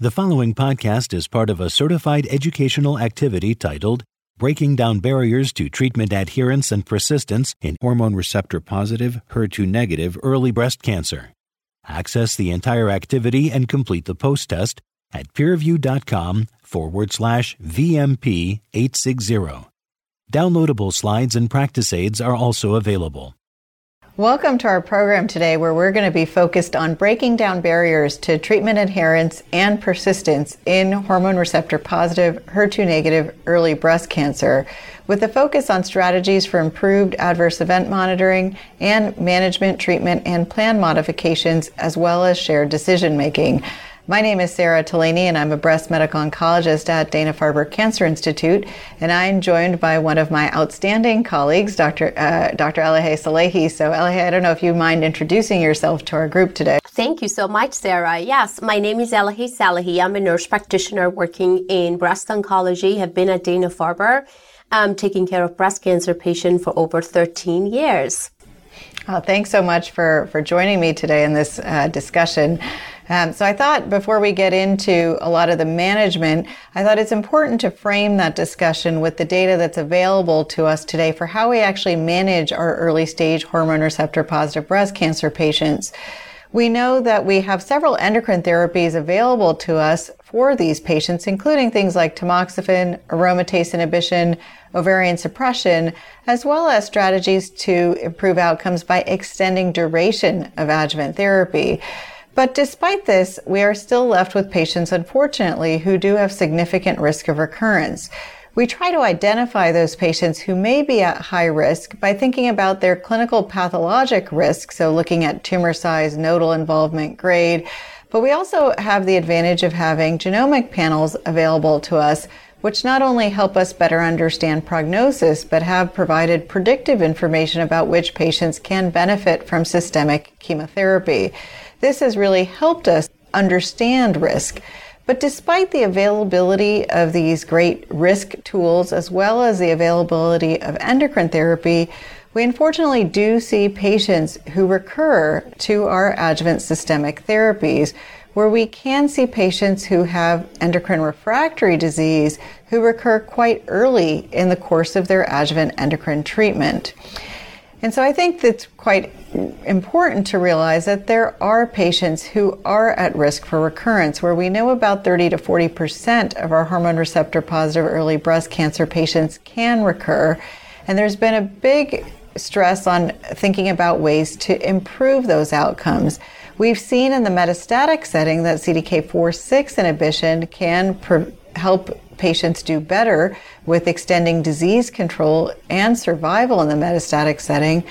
The following podcast is part of a certified educational activity titled Breaking Down Barriers to Treatment Adherence and Persistence in Hormone Receptor Positive, HER2 Negative Early Breast Cancer. Access the entire activity and complete the post test at peerview.com forward slash VMP 860. Downloadable slides and practice aids are also available. Welcome to our program today, where we're going to be focused on breaking down barriers to treatment adherence and persistence in hormone receptor positive, HER2 negative early breast cancer, with a focus on strategies for improved adverse event monitoring and management, treatment, and plan modifications, as well as shared decision making. My name is Sara Tolaney, and I'm a breast medical oncologist at Dana Farber Cancer Institute. And I'm joined by one of my outstanding colleagues, Dr. Uh, Dr. Elahe Salehi. So, Elahe, I don't know if you mind introducing yourself to our group today. Thank you so much, Sara. Yes, my name is Elahe Salehi. I'm a nurse practitioner working in breast oncology. Have been at Dana Farber, um, taking care of breast cancer patients for over 13 years. Oh, thanks so much for, for joining me today in this uh, discussion. Um, so I thought before we get into a lot of the management, I thought it's important to frame that discussion with the data that's available to us today for how we actually manage our early stage hormone receptor positive breast cancer patients. We know that we have several endocrine therapies available to us for these patients, including things like tamoxifen, aromatase inhibition, ovarian suppression, as well as strategies to improve outcomes by extending duration of adjuvant therapy. But despite this, we are still left with patients, unfortunately, who do have significant risk of recurrence. We try to identify those patients who may be at high risk by thinking about their clinical pathologic risk, so looking at tumor size, nodal involvement, grade. But we also have the advantage of having genomic panels available to us, which not only help us better understand prognosis, but have provided predictive information about which patients can benefit from systemic chemotherapy. This has really helped us understand risk. But despite the availability of these great risk tools, as well as the availability of endocrine therapy, we unfortunately do see patients who recur to our adjuvant systemic therapies, where we can see patients who have endocrine refractory disease who recur quite early in the course of their adjuvant endocrine treatment. And so I think that's quite important to realize that there are patients who are at risk for recurrence, where we know about 30 to 40% of our hormone receptor positive early breast cancer patients can recur. And there's been a big stress on thinking about ways to improve those outcomes. We've seen in the metastatic setting that CDK4-6 inhibition can help patients do better with extending disease control and survival in the metastatic setting.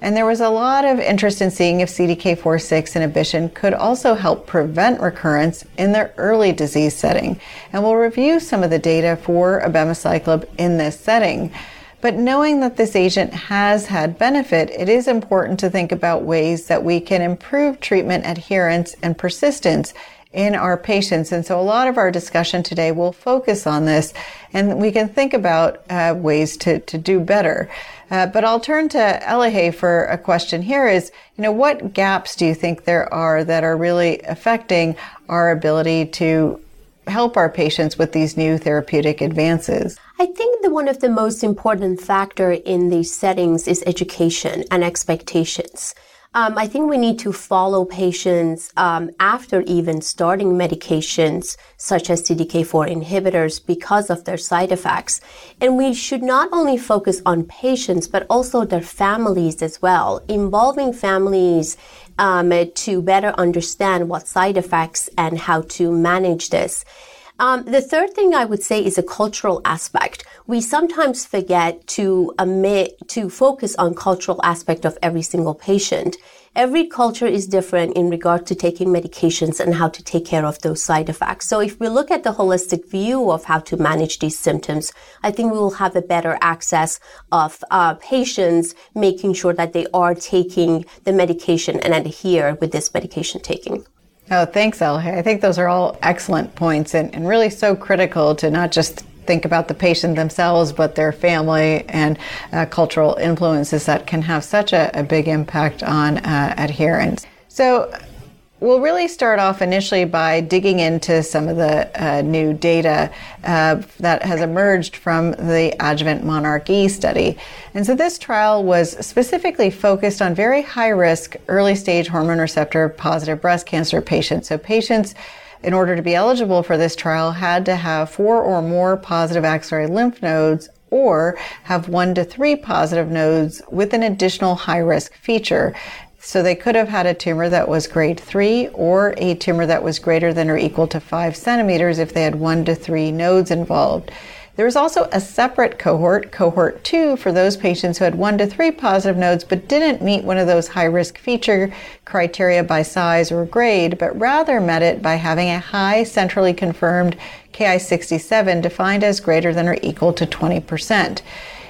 And there was a lot of interest in seeing if CDK4-6 inhibition could also help prevent recurrence in the early disease setting. And we'll review some of the data for abemaciclib in this setting. But knowing that this agent has had benefit, it is important to think about ways that we can improve treatment adherence and persistence in our patients. And so a lot of our discussion today will focus on this and we can think about uh, ways to, to do better. Uh, but I'll turn to Elahe for a question here is, you know, what gaps do you think there are that are really affecting our ability to help our patients with these new therapeutic advances? I think that one of the most important factor in these settings is education and expectations. Um, I think we need to follow patients um, after even starting medications such as CDK4 inhibitors because of their side effects. And we should not only focus on patients, but also their families as well, involving families um, to better understand what side effects and how to manage this. Um, the third thing I would say is a cultural aspect. We sometimes forget to admit, to focus on cultural aspect of every single patient. Every culture is different in regard to taking medications and how to take care of those side effects. So if we look at the holistic view of how to manage these symptoms, I think we will have a better access of uh, patients making sure that they are taking the medication and adhere with this medication taking. Oh, thanks, Elahe. I think those are all excellent points and, and really so critical to not just think about the patient themselves, but their family and uh, cultural influences that can have such a, a big impact on uh, adherence. So, we'll really start off initially by digging into some of the uh, new data uh, that has emerged from the adjuvant Monarch E study. And so this trial was specifically focused on very high risk early stage hormone receptor positive breast cancer patients. So patients in order to be eligible for this trial had to have four or more positive axillary lymph nodes or have one to three positive nodes with an additional high risk feature. So they could have had a tumor that was grade three or a tumor that was greater than or equal to five centimeters if they had one to three nodes involved. There was also a separate cohort, cohort two, for those patients who had one to three positive nodes but didn't meet one of those high risk feature criteria by size or grade, but rather met it by having a high centrally confirmed Ki67 defined as greater than or equal to 20%.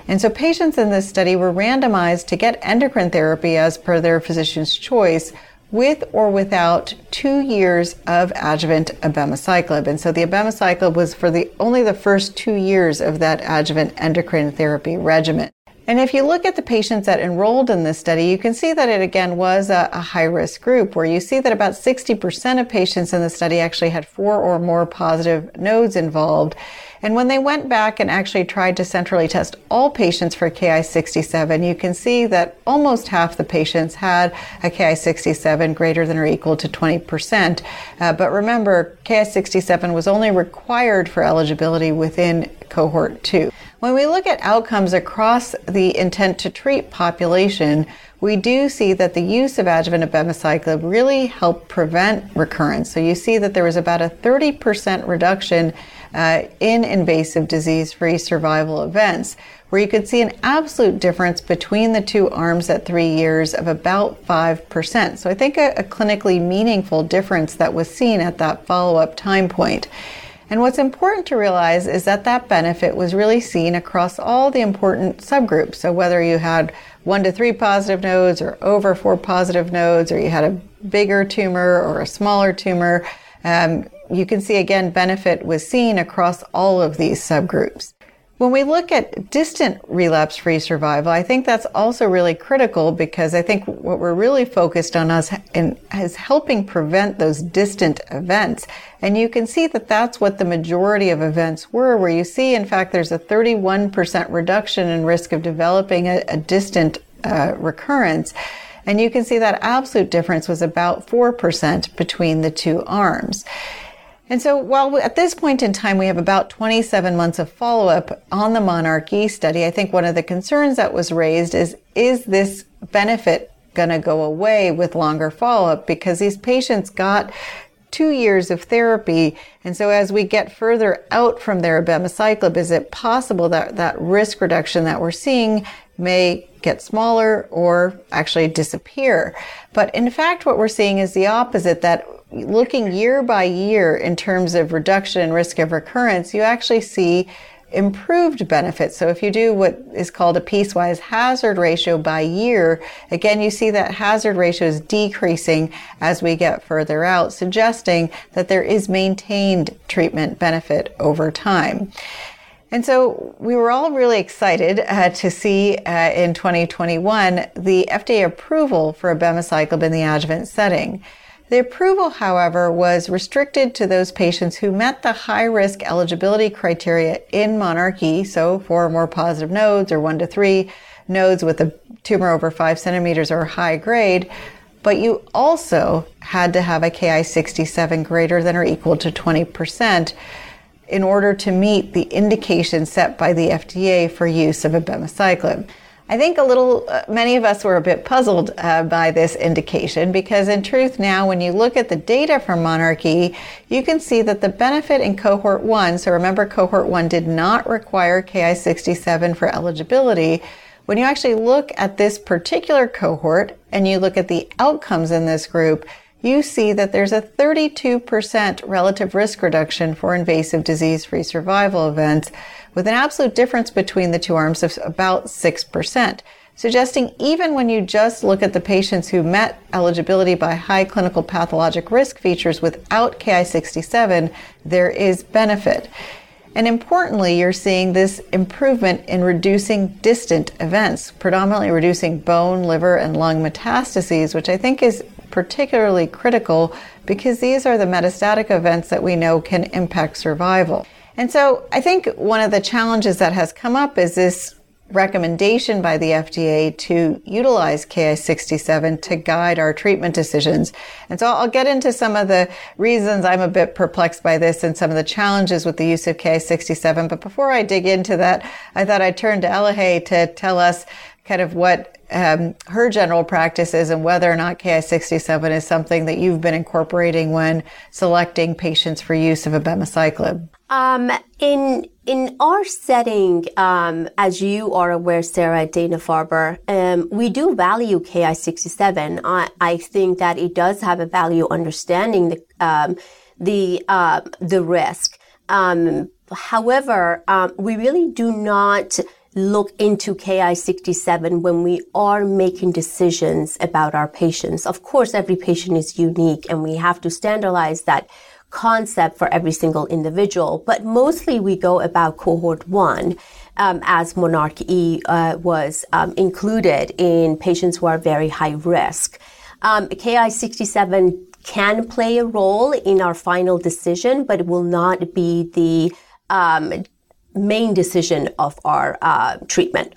And so patients in this study were randomized to get endocrine therapy as per their physician's choice with or without two years of adjuvant abemaciclib. And so the abemaciclib was for the only the first two years of that adjuvant endocrine therapy regimen. And if you look at the patients that enrolled in this study, you can see that it again was a, a, high risk group where you see that about 60% of patients in the study actually had four or more positive nodes involved. And when they went back and actually tried to centrally test all patients for Ki67, you can see that almost half the patients had a Ki67 greater than or equal to 20%. Uh, but remember, Ki67 was only required for eligibility within cohort 2. When we look at outcomes across the intent to treat population, we do see that the use of adjuvant abemaciclib really helped prevent recurrence. So you see that there was about a 30% reduction uh, in invasive disease free survival events, where you could see an absolute difference between the two arms at three years of about 5%. So I think a, a clinically meaningful difference that was seen at that follow up time point. And what's important to realize is that that benefit was really seen across all the important subgroups. So whether you had one to three positive nodes or over four positive nodes, or you had a bigger tumor or a smaller tumor, um, you can see again benefit was seen across all of these subgroups. When we look at distant relapse free survival, I think that's also really critical because I think what we're really focused on us is helping prevent those distant events. And you can see that that's what the majority of events were, where you see, in fact, there's a 31% reduction in risk of developing a, a distant uh, recurrence. And you can see that absolute difference was about 4% between the two arms. And so while at this point in time we have about 27 months of follow up on the Monarch E study, I think one of the concerns that was raised is, is this benefit going to go away with longer follow up? Because these patients got two years of therapy. And so as we get further out from their abemaciclib, is it possible that that risk reduction that we're seeing may get smaller or actually disappear? But in fact, what we're seeing is the opposite, that looking year by year in terms of reduction in risk of recurrence, you actually see improved benefits. So if you do what is called a piecewise hazard ratio by year, again, you see that hazard ratio is decreasing as we get further out, suggesting that there is maintained treatment benefit over time. And so we were all really excited uh, to see uh, in 2021 the FDA approval for abemaciclib in the adjuvant setting. The approval, however, was restricted to those patients who met the high risk eligibility criteria in Monarch E, so four or more positive nodes or one to three nodes with a tumor over five centimeters or high grade. But you also had to have a Ki67 greater than or equal to 20% in order to meet the indication set by the FDA for use of abemaciclib. I think a little, uh, many of us were a bit puzzled uh, by this indication because, in truth, now when you look at the data from Monarch E, you can see that the benefit in cohort one, so remember, cohort one did not require Ki67 for eligibility. When you actually look at this particular cohort and you look at the outcomes in this group, you see that there's a 32% relative risk reduction for invasive disease free survival events with an absolute difference between the two arms of about 6%, suggesting even when you just look at the patients who met eligibility by high clinical pathologic risk features without Ki67, there is benefit. And importantly, you're seeing this improvement in reducing distant events, predominantly reducing bone, liver, and lung metastases, which I think is particularly critical because these are the metastatic events that we know can impact survival. And so I think one of the challenges that has come up is this recommendation by the FDA to utilize Ki67 to guide our treatment decisions. And so I'll get into some of the reasons I'm a bit perplexed by this and some of the challenges with the use of Ki67. But before I dig into that, I thought I'd turn to Elahe to tell us kind of what um, her general practice is and whether or not Ki67 is something that you've been incorporating when selecting patients for use of abemaciclib. Um, in in our setting, um, as you are aware, Sara Dana Farber, um, we do value Ki67. I, I, think that it does have a value understanding the um, the uh, the risk. Um, however, um, we really do not look into Ki67 when we are making decisions about our patients. Of course, every patient is unique and we have to standardize that concept for every single individual, but mostly we go about cohort one. Um, as Monarch E uh, was um, included in patients who are very high risk. Um, Ki67 can play a role in our final decision, but it will not be the um, main decision of our uh, treatment.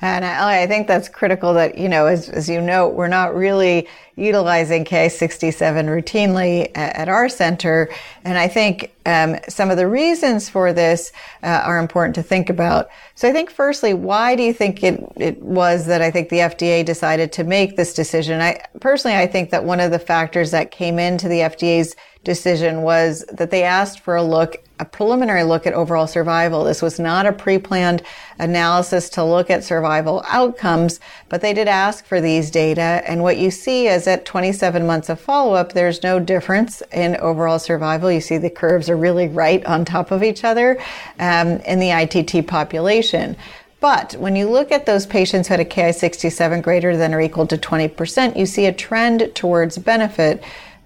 And I, I think that's critical that, you know, as, as you know, we're not really utilizing Ki67 routinely at, our center. And I think um, some of the reasons for this uh, are important to think about. So I think firstly, why do you think it, it was that I think the FDA decided to make this decision? I personally, I think that one of the factors that came into the FDA's decision was that they asked for a look, a preliminary look at overall survival. This was not a pre-planned analysis to look at survival outcomes, but they did ask for these data. And what you see is at 27 months of follow-up, there's no difference in overall survival. You see the curves are really right on top of each other um, in the ITT population. But when you look at those patients who had a Ki67 greater than or equal to 20%, you see a trend towards benefit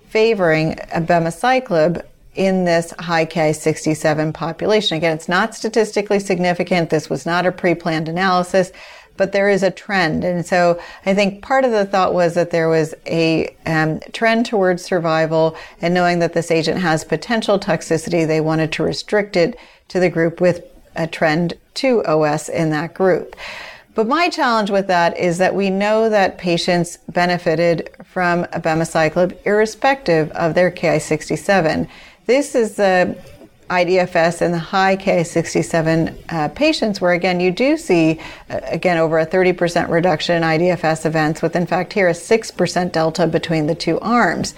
favoring abemaciclib in this high Ki67 population. Again, it's not statistically significant. This was not a pre-planned analysis, but there is a trend. And so I think part of the thought was that there was a um, trend towards survival and knowing that this agent has potential toxicity, they wanted to restrict it to the group with a trend to OS in that group. But my challenge with that is that we know that patients benefited from abemaciclib irrespective of their Ki67. This is the IDFS and the high Ki67 uh, patients, where again you do see uh, again over a 30% reduction in IDFS events, with in fact here a 6% delta between the two arms.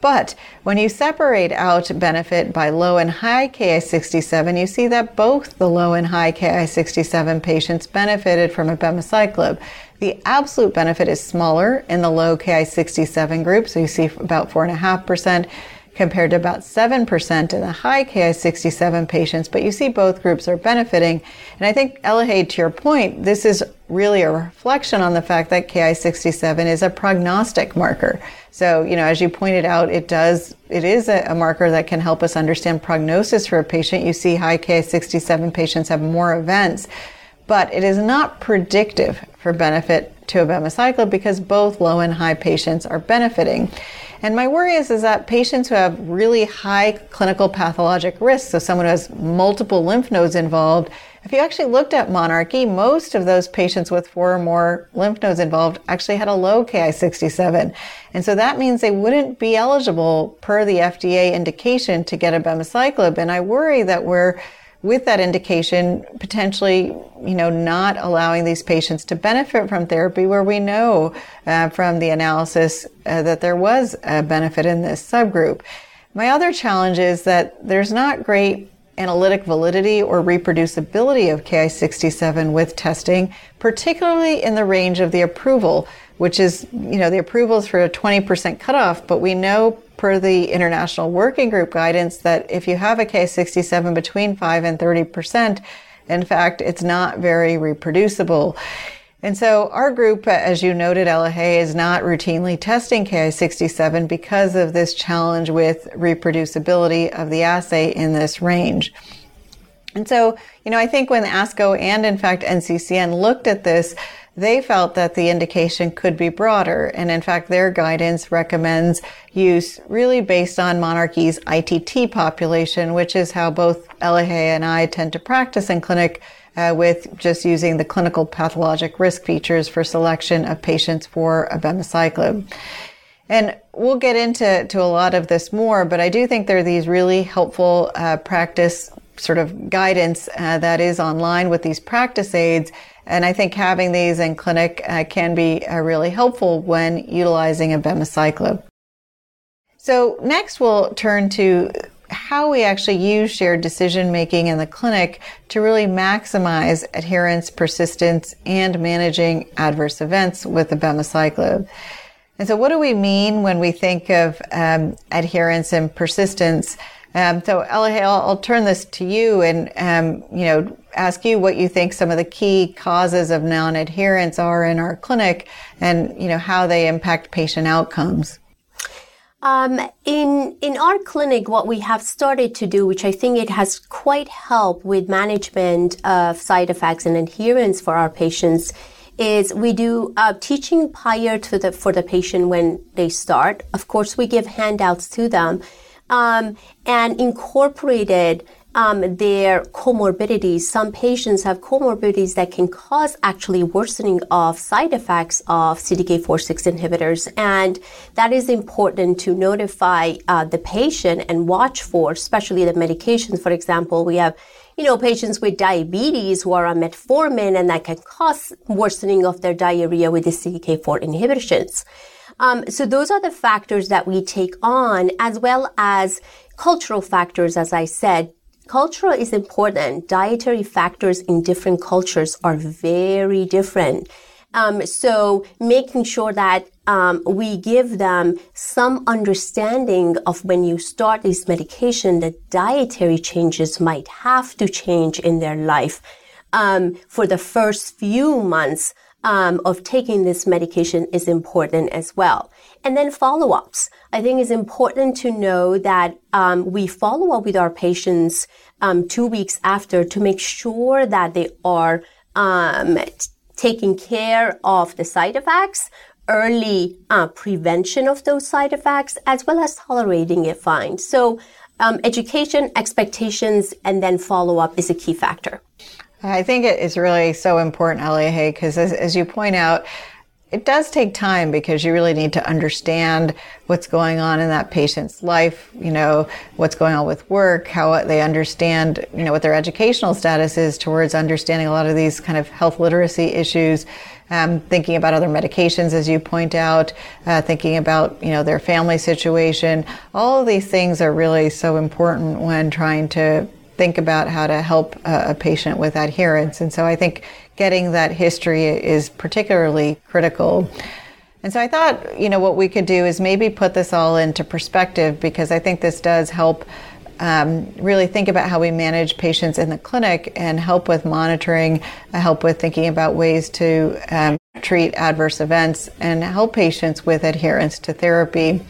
But when you separate out benefit by low and high Ki67, you see that both the low and high Ki67 patients benefited from abemaciclib. The absolute benefit is smaller in the low Ki67 group, so you see about 4.5% compared to about 7% in the high Ki67 patients, but you see both groups are benefiting. And I think, Elahe, to your point, this is really a reflection on the fact that Ki67 is a prognostic marker. So, you know, as you pointed out, it does, it is a, a marker that can help us understand prognosis for a patient. You see high Ki67 patients have more events, but it is not predictive for benefit to abemaciclib because both low and high patients are benefiting. And my worry is, is that patients who have really high clinical pathologic risk, so someone who has multiple lymph nodes involved, if you actually looked at monarchE, most of those patients with four or more lymph nodes involved actually had a low Ki67. And so that means they wouldn't be eligible per the FDA indication to get a abemaciclib. And I worry that we're with that indication, potentially, you know, not allowing these patients to benefit from therapy where we know uh, from the analysis uh, that there was a benefit in this subgroup. My other challenge is that there's not great analytic validity or reproducibility of Ki67 with testing, particularly in the range of the approval, which is, you know, the approvals for a 20% cutoff, but we know per the International Working Group guidance that if you have a Ki67 between 5 and 30%, in fact, it's not very reproducible. And so our group, as you noted, Elahe, is not routinely testing Ki67 because of this challenge with reproducibility of the assay in this range. And so, you know, I think when ASCO and in fact NCCN looked at this, they felt that the indication could be broader. And in fact, their guidance recommends use really based on monarchE's ITT population, which is how both Elahe and I tend to practice in clinic uh, with just using the clinical pathologic risk features for selection of patients for abemaciclib. And we'll get into to a lot of this more, but I do think there are these really helpful uh, practice sort of guidance uh, that is online with these practice aids. And I think having these in clinic uh, can be uh, really helpful when utilizing abemaciclib. So next we'll turn to how we actually use shared decision making in the clinic to really maximize adherence, persistence, and managing adverse events with abemaciclib. And so, what do we mean when we think of um, adherence and persistence? Um, so, Elahe, I'll, I'll, turn this to you and um, you know ask you what you think some of the key causes of non-adherence are in our clinic, and you know how they impact patient outcomes. Um, in in our clinic, what we have started to do, which I think it has quite helped with management of side effects and adherence for our patients, is we do uh, teaching prior to the for the patient when they start. Of course, we give handouts to them, um, and incorporated um, their comorbidities. Some patients have comorbidities that can cause actually worsening of side effects of CDK4/6 inhibitors, and that is important to notify uh, the patient and watch for, especially the medications. For example, we have you know, patients with diabetes who are on metformin and that can cause worsening of their diarrhea with the CDK4 inhibitions. Um, so those are the factors that we take on as well as cultural factors, as I said, Cultural is important. Dietary factors in different cultures are very different. Um, so making sure that um, we give them some understanding of when you start this medication, the dietary changes might have to change in their life um, for the first few months um, of taking this medication is important as well. And then follow ups. I think it's important to know that um, we follow up with our patients um, two weeks after to make sure that they are um, taking care of the side effects, early uh, prevention of those side effects, as well as tolerating it fine. So, um, education, expectations, and then follow up is a key factor. I think it is really so important, Elahe, because as, as you point out, it does take time because you really need to understand what's going on in that patient's life, you know, what's going on with work, how they understand, you know, what their educational status is towards understanding a lot of these kind of health literacy issues. Um, thinking about other medications, as you point out, uh, thinking about you know their family situation. All of these things are really so important when trying to think about how to help a, patient with adherence. And so I think getting that history is particularly critical. And so I thought, you know, what we could do is maybe put this all into perspective because I think this does help um, really think about how we manage patients in the clinic and help with monitoring, uh, help with thinking about ways to um, treat adverse events and help patients with adherence to therapy.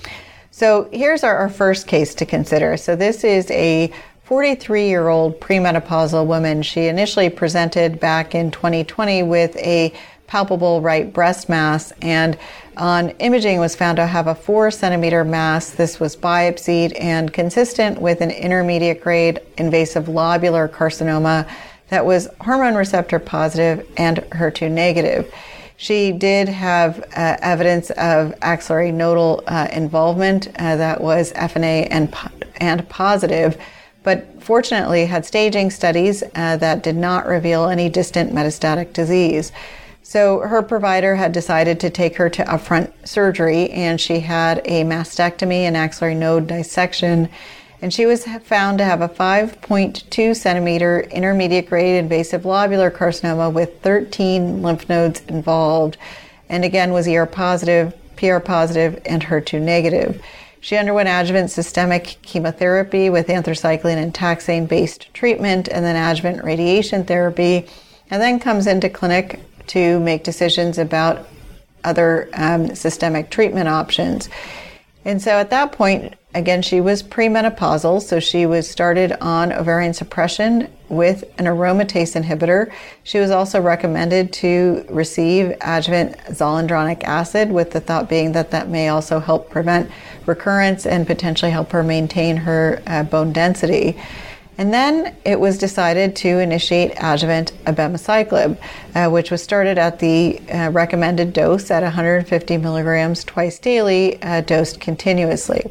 So here's our, our first case to consider. So this is a 43 year old premenopausal woman. She initially presented back in 2020 with a palpable right breast mass and on imaging was found to have a four centimeter mass. This was biopsied and consistent with an intermediate grade invasive lobular carcinoma that was hormone receptor positive and HER2 negative. She did have uh, evidence of axillary nodal uh, involvement uh, that was FNA and, and positive but fortunately had staging studies uh, that did not reveal any distant metastatic disease. So her provider had decided to take her to upfront surgery, and she had a mastectomy and axillary node dissection. And she was found to have a 5.2 centimeter intermediate grade invasive lobular carcinoma with 13 lymph nodes involved, and again was ER positive, PR positive, and HER2 negative. She underwent adjuvant systemic chemotherapy with anthracycline and taxane based treatment and then adjuvant radiation therapy, and then comes into clinic to make decisions about other um, systemic treatment options. And so at that point, again, she was premenopausal, so she was started on ovarian suppression with an aromatase inhibitor. She was also recommended to receive adjuvant zoledronic acid, with the thought being that that may also help prevent recurrence and potentially help her maintain her uh, bone density. And then it was decided to initiate adjuvant abemaciclib, uh, which was started at the uh, recommended dose at 150 milligrams twice daily, uh, dosed continuously.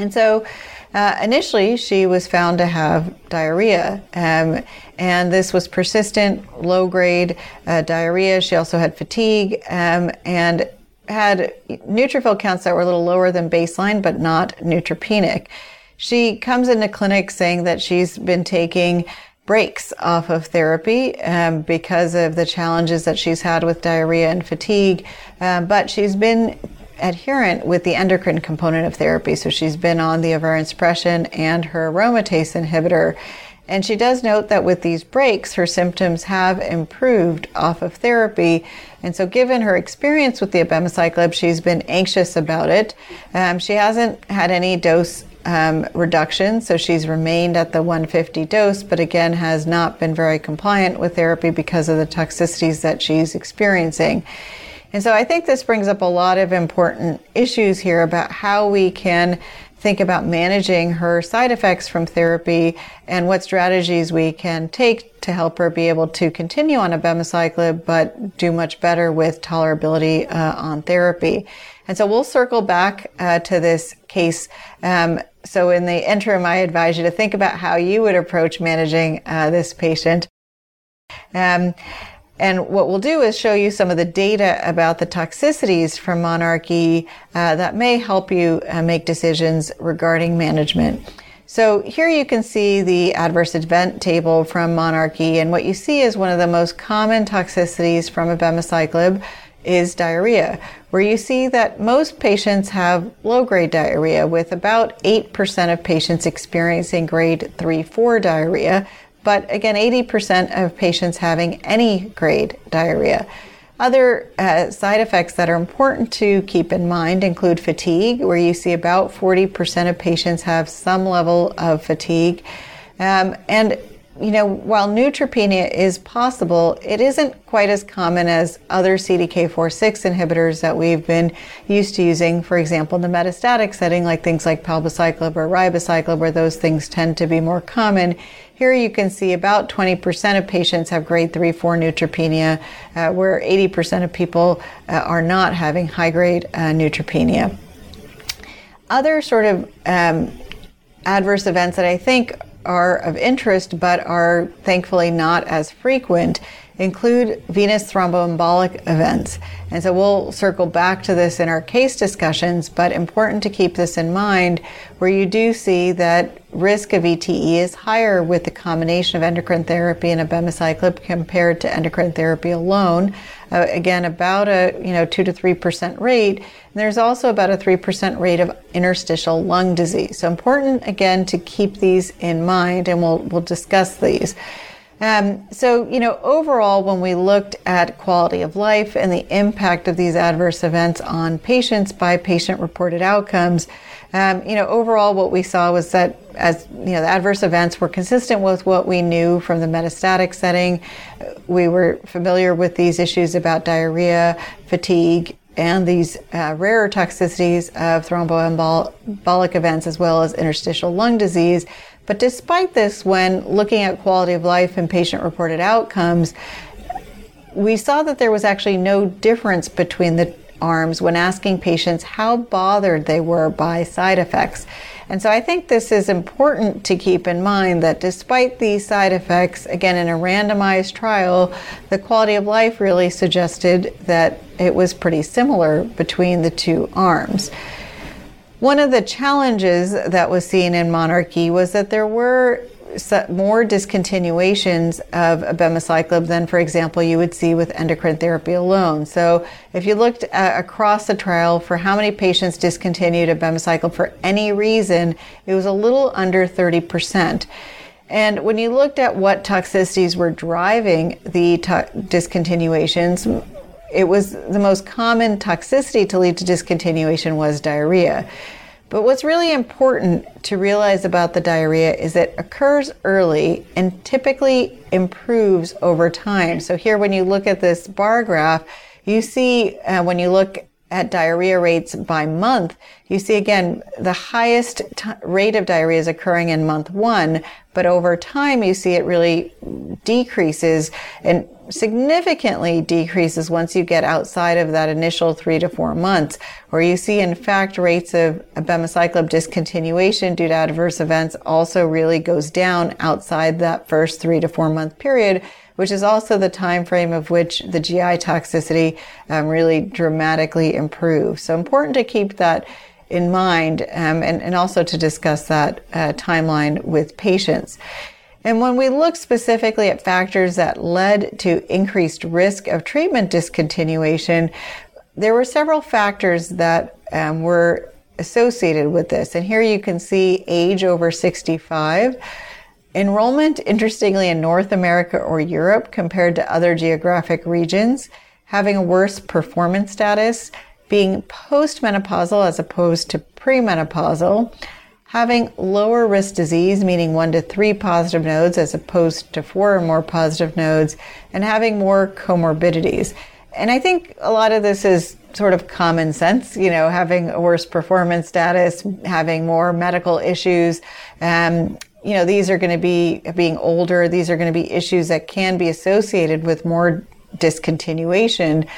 And so uh, initially, she was found to have diarrhea, um, and this was persistent, low grade uh, diarrhea. She also had fatigue um, and had neutrophil counts that were a little lower than baseline, but not neutropenic. She comes into clinic saying that she's been taking breaks off of therapy um, because of the challenges that she's had with diarrhea and fatigue, um, but she's been adherent with the endocrine component of therapy. So she's been on the ovarian suppression and her aromatase inhibitor. And she does note that with these breaks, her symptoms have improved off of therapy. And so, given her experience with the abemaciclib, she's been anxious about it. Um, she hasn't had any dose um, reduction, so she's remained at the 150 dose, but again has not been very compliant with therapy because of the toxicities that she's experiencing. And so I think this brings up a lot of important issues here about how we can think about managing her side effects from therapy and what strategies we can take to help her be able to continue on abemaciclib but do much better with tolerability uh, on therapy. And so we'll circle back uh, to this case. Um, so in the interim, I advise you to think about how you would approach managing uh, this patient. Um, and what we'll do is show you some of the data about the toxicities from monarchE uh, that may help you uh, make decisions regarding management. So here you can see the adverse event table from monarchE, and what you see is one of the most common toxicities from abemaciclib is diarrhea, where you see that most patients have low grade diarrhea, with about 8% of patients experiencing grade 3 4 diarrhea, but again, 80% of patients having any grade diarrhea. Other uh, side effects that are important to keep in mind include fatigue, where you see about 40% of patients have some level of fatigue. Um, and you know, while neutropenia is possible, it isn't quite as common as other CDK4/6 inhibitors that we've been used to using. For example, in the metastatic setting, like things like palbociclib or ribociclib, where those things tend to be more common. Here you can see about 20% of patients have grade 3 4 neutropenia, uh, where 80% of people uh, are not having high grade uh, neutropenia. Other sort of um, adverse events that I think are of interest but are thankfully not as frequent include venous thromboembolic events. And so we'll circle back to this in our case discussions, but important to keep this in mind where you do see that risk of VTE is higher with the combination of endocrine therapy and abemaciclib compared to endocrine therapy alone. Uh, again, about a you know two to three percent rate. And there's also about a three percent rate of interstitial lung disease. So important again to keep these in mind, and we'll we'll discuss these. Um, so, you know, overall, when we looked at quality of life and the impact of these adverse events on patients by patient reported outcomes, um, you know, overall, what we saw was that as you know, the adverse events were consistent with what we knew from the metastatic setting. We were familiar with these issues about diarrhea, fatigue, and these uh, rarer toxicities of thromboembolic events as well as interstitial lung disease. But despite this, when looking at quality of life and patient reported outcomes, we saw that there was actually no difference between the arms when asking patients how bothered they were by side effects. And so I think this is important to keep in mind that despite these side effects, again, in a randomized trial, the quality of life really suggested that it was pretty similar between the two arms. One of the challenges that was seen in monarchE was that there were more discontinuations of abemaciclib than, for example, you would see with endocrine therapy alone. So, if you looked at, across the trial for how many patients discontinued abemaciclib for any reason, it was a little under 30%. And when you looked at what toxicities were driving the to- discontinuations, it was the most common toxicity to lead to discontinuation was diarrhea. But what's really important to realize about the diarrhea is it occurs early and typically improves over time. So here, when you look at this bar graph, you see uh, when you look at diarrhea rates by month, you see again the highest t- rate of diarrhea is occurring in month one, but over time you see it really decreases and significantly decreases once you get outside of that initial three to four months, where you see in fact rates of abemaciclib discontinuation due to adverse events also really goes down outside that first three to four month period which is also the time frame of which the GI toxicity um, really dramatically improves. So important to keep that in mind um, and, and also to discuss that uh, timeline with patients. And when we look specifically at factors that led to increased risk of treatment discontinuation, there were several factors that um, were associated with this. And here you can see age over 65 Enrollment, interestingly, in North America or Europe compared to other geographic regions, having a worse performance status, being postmenopausal as opposed to premenopausal, having lower risk disease, meaning one to three positive nodes as opposed to four or more positive nodes, and having more comorbidities. And I think a lot of this is sort of common sense, you know, having a worse performance status, having more medical issues, um, you know, these are going to be being older. These are going to be issues that can be associated with more discontinuation.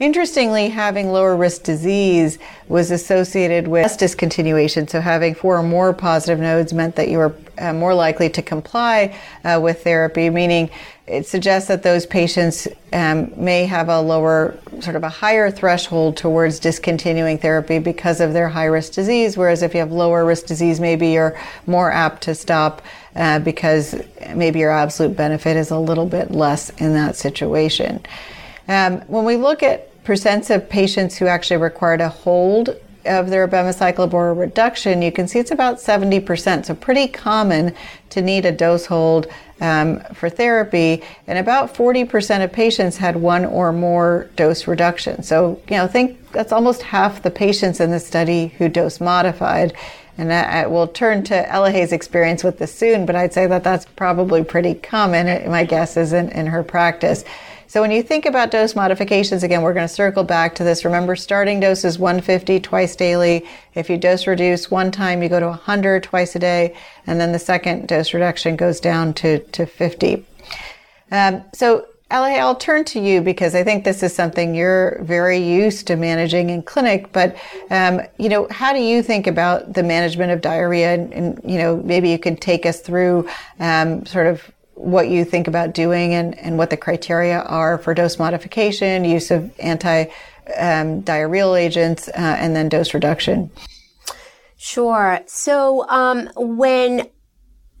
Interestingly, having lower risk disease was associated with less discontinuation. So having four or more positive nodes meant that you were uh, more likely to comply uh, with therapy, meaning it suggests that those patients um, may have a lower, sort of a higher threshold towards discontinuing therapy because of their high risk disease. Whereas if you have lower risk disease, maybe you're more apt to stop uh, because maybe your absolute benefit is a little bit less in that situation. Um, when we look at percents of patients who actually required a hold of their abemaciclib or a reduction, you can see it's about 70%. So pretty common to need a dose hold um, for therapy. And about 40% of patients had one or more dose reduction. So, you know, think that's almost half the patients in the study who dose modified. And I, will turn to Elahe's experience with this soon, but I'd say that that's probably pretty common. My guess is in, in her practice. So when you think about dose modifications, again, we're going to circle back to this. Remember, starting dose is 150 twice daily. If you dose reduce one time, you go to 100 twice a day. And then the second dose reduction goes down to, to 50. Um, so Elahe, I'll turn to you because I think this is something you're very used to managing in clinic. But um, you know, how do you think about the management of diarrhea? And, and you know, maybe you can take us through um, sort of what you think about doing and, and what the criteria are for dose modification, use of anti um, diarrheal agents, uh, and then dose reduction. Sure. So um, when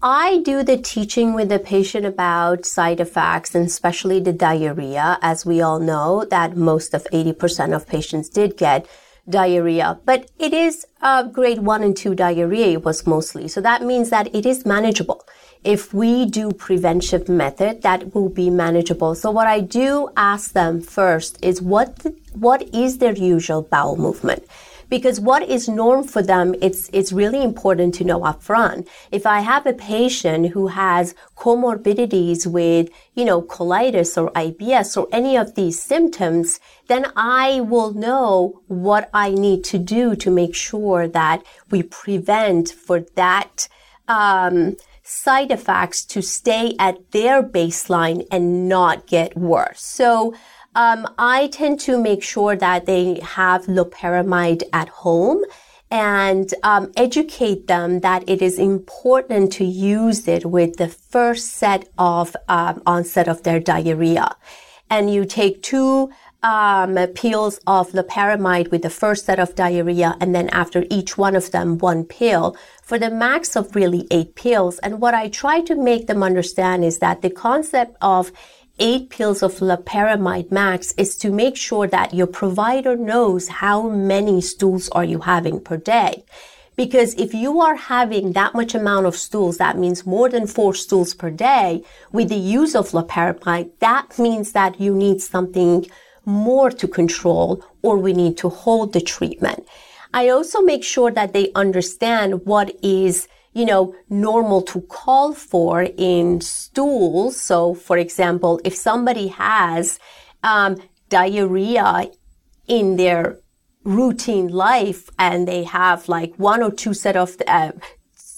I do the teaching with the patient about side effects and especially the diarrhea, as we all know that most of 80% of patients did get diarrhea, but it is uh, grade one and two diarrhea it was mostly. So that means that it is manageable if we do preventive method, that will be manageable. So what I do ask them first is what, what is their usual bowel movement? because what is norm for them it's it's really important to know upfront if i have a patient who has comorbidities with you know colitis or ibs or any of these symptoms then i will know what i need to do to make sure that we prevent for that um, side effects to stay at their baseline and not get worse. So, um, I tend to make sure that they have loperamide at home and um, educate them that it is important to use it with the first set of um, onset of their diarrhea. And you take two um, pills of loperamide with the first set of diarrhea, and then after each one of them, one pill for the max of really eight pills. And what I try to make them understand is that the concept of eight pills of loperamide max is to make sure that your provider knows how many stools are you having per day. Because if you are having that much amount of stools, that means more than four stools per day with the use of loperamide, that means that you need something more to control or we need to hold the treatment. I also make sure that they understand what is you know, normal to call for in stools. So, for example, if somebody has um, diarrhea in their routine life and they have like one or two set of uh,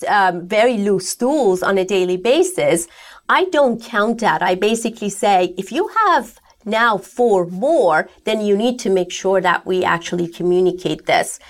um, very loose stools on a daily basis, I don't count that. I basically say if you have now four more, then you need to make sure that we actually communicate this.